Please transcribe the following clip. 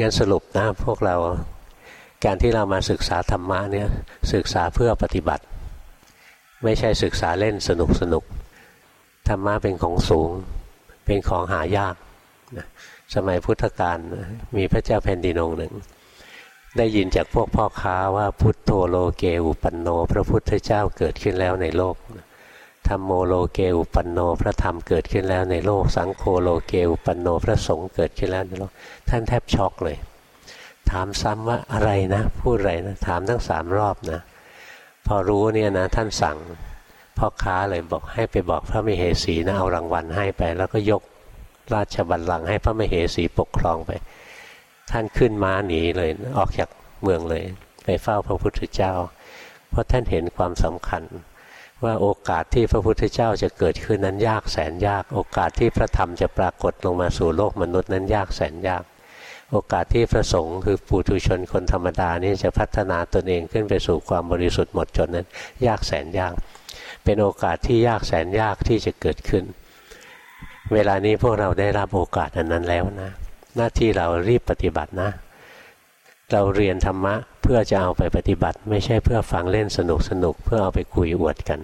งั้นสรุปนะพวกเราการที่เรามาศึกษาธรรมะเนี่ยศึกษาเพื่อปฏิบัติ ไม่ใช่ศึกษาเล่นสนุกสนุกธรรมะเป็นของสูง เป็นของหายากสมัยพุทธกาลมีพระเจ้าแผ่นดินองค์หนึ่ง ได้ยินจากพวกพ่อค้าว่าพุทโธโลเกอุปันโน พระพุทธเจ้าเกิดขึ้นแล้วในโลก ธรรมโมโลเกอุปันโนพระธรรมเกิดขึ้นแล้วในโลกสังโฆโลเกอุปันโนพระสงฆ์เกิดขึ้นแล้วในโลกท่านแทบช็อกเลย ถามซ้ำว่าอะไรนะ พูดอะไรนะ ถามทั้งสามรอบนะ พอรู้เนี่ยนะ ท่านสั่งพ่อค้าเลยบอกให้ไปบอกพระมเหสีนะเอารางวัลให้ไป แล้วก็ยกราชบัลลังก์ให้พระมเหสีปกครองไป ท่านขึ้นม้าหนีเลยออกจากเมืองเลย ไปเฝ้าพระพุทธเจ้า เพราะท่านเห็นความสำคัญ ว่าโอกาสที่พระพุทธเจ้าจะเกิดขึ้นนั้นยากแสนยาก โอกาสที่พระธรรมจะปรากฏลงมาสู่โลกมนุษย์นั้นยากแสนยาก โอกาสที่พระสงฆ์คือปุถุชนคนธรรมดานี่จะพัฒนาตนเองขึ้นไปสู่ความบริสุทธิ์หมดจดนั้น ยากแสนยาก เป็นโอกาสที่ยากแสนยากที่จะเกิดขึ้น เวลานี้พวกเราได้รับโอกาสอันนั้นแล้วนะ หน้าที่เรารีบปฏิบัตินะ เราเรียนธรรมะเพื่อจะเอาไปปฏิบัติ ไม่ใช่เพื่อฟังเล่นสนุกสนุกเพื่อเอาไปคุยอวดกัน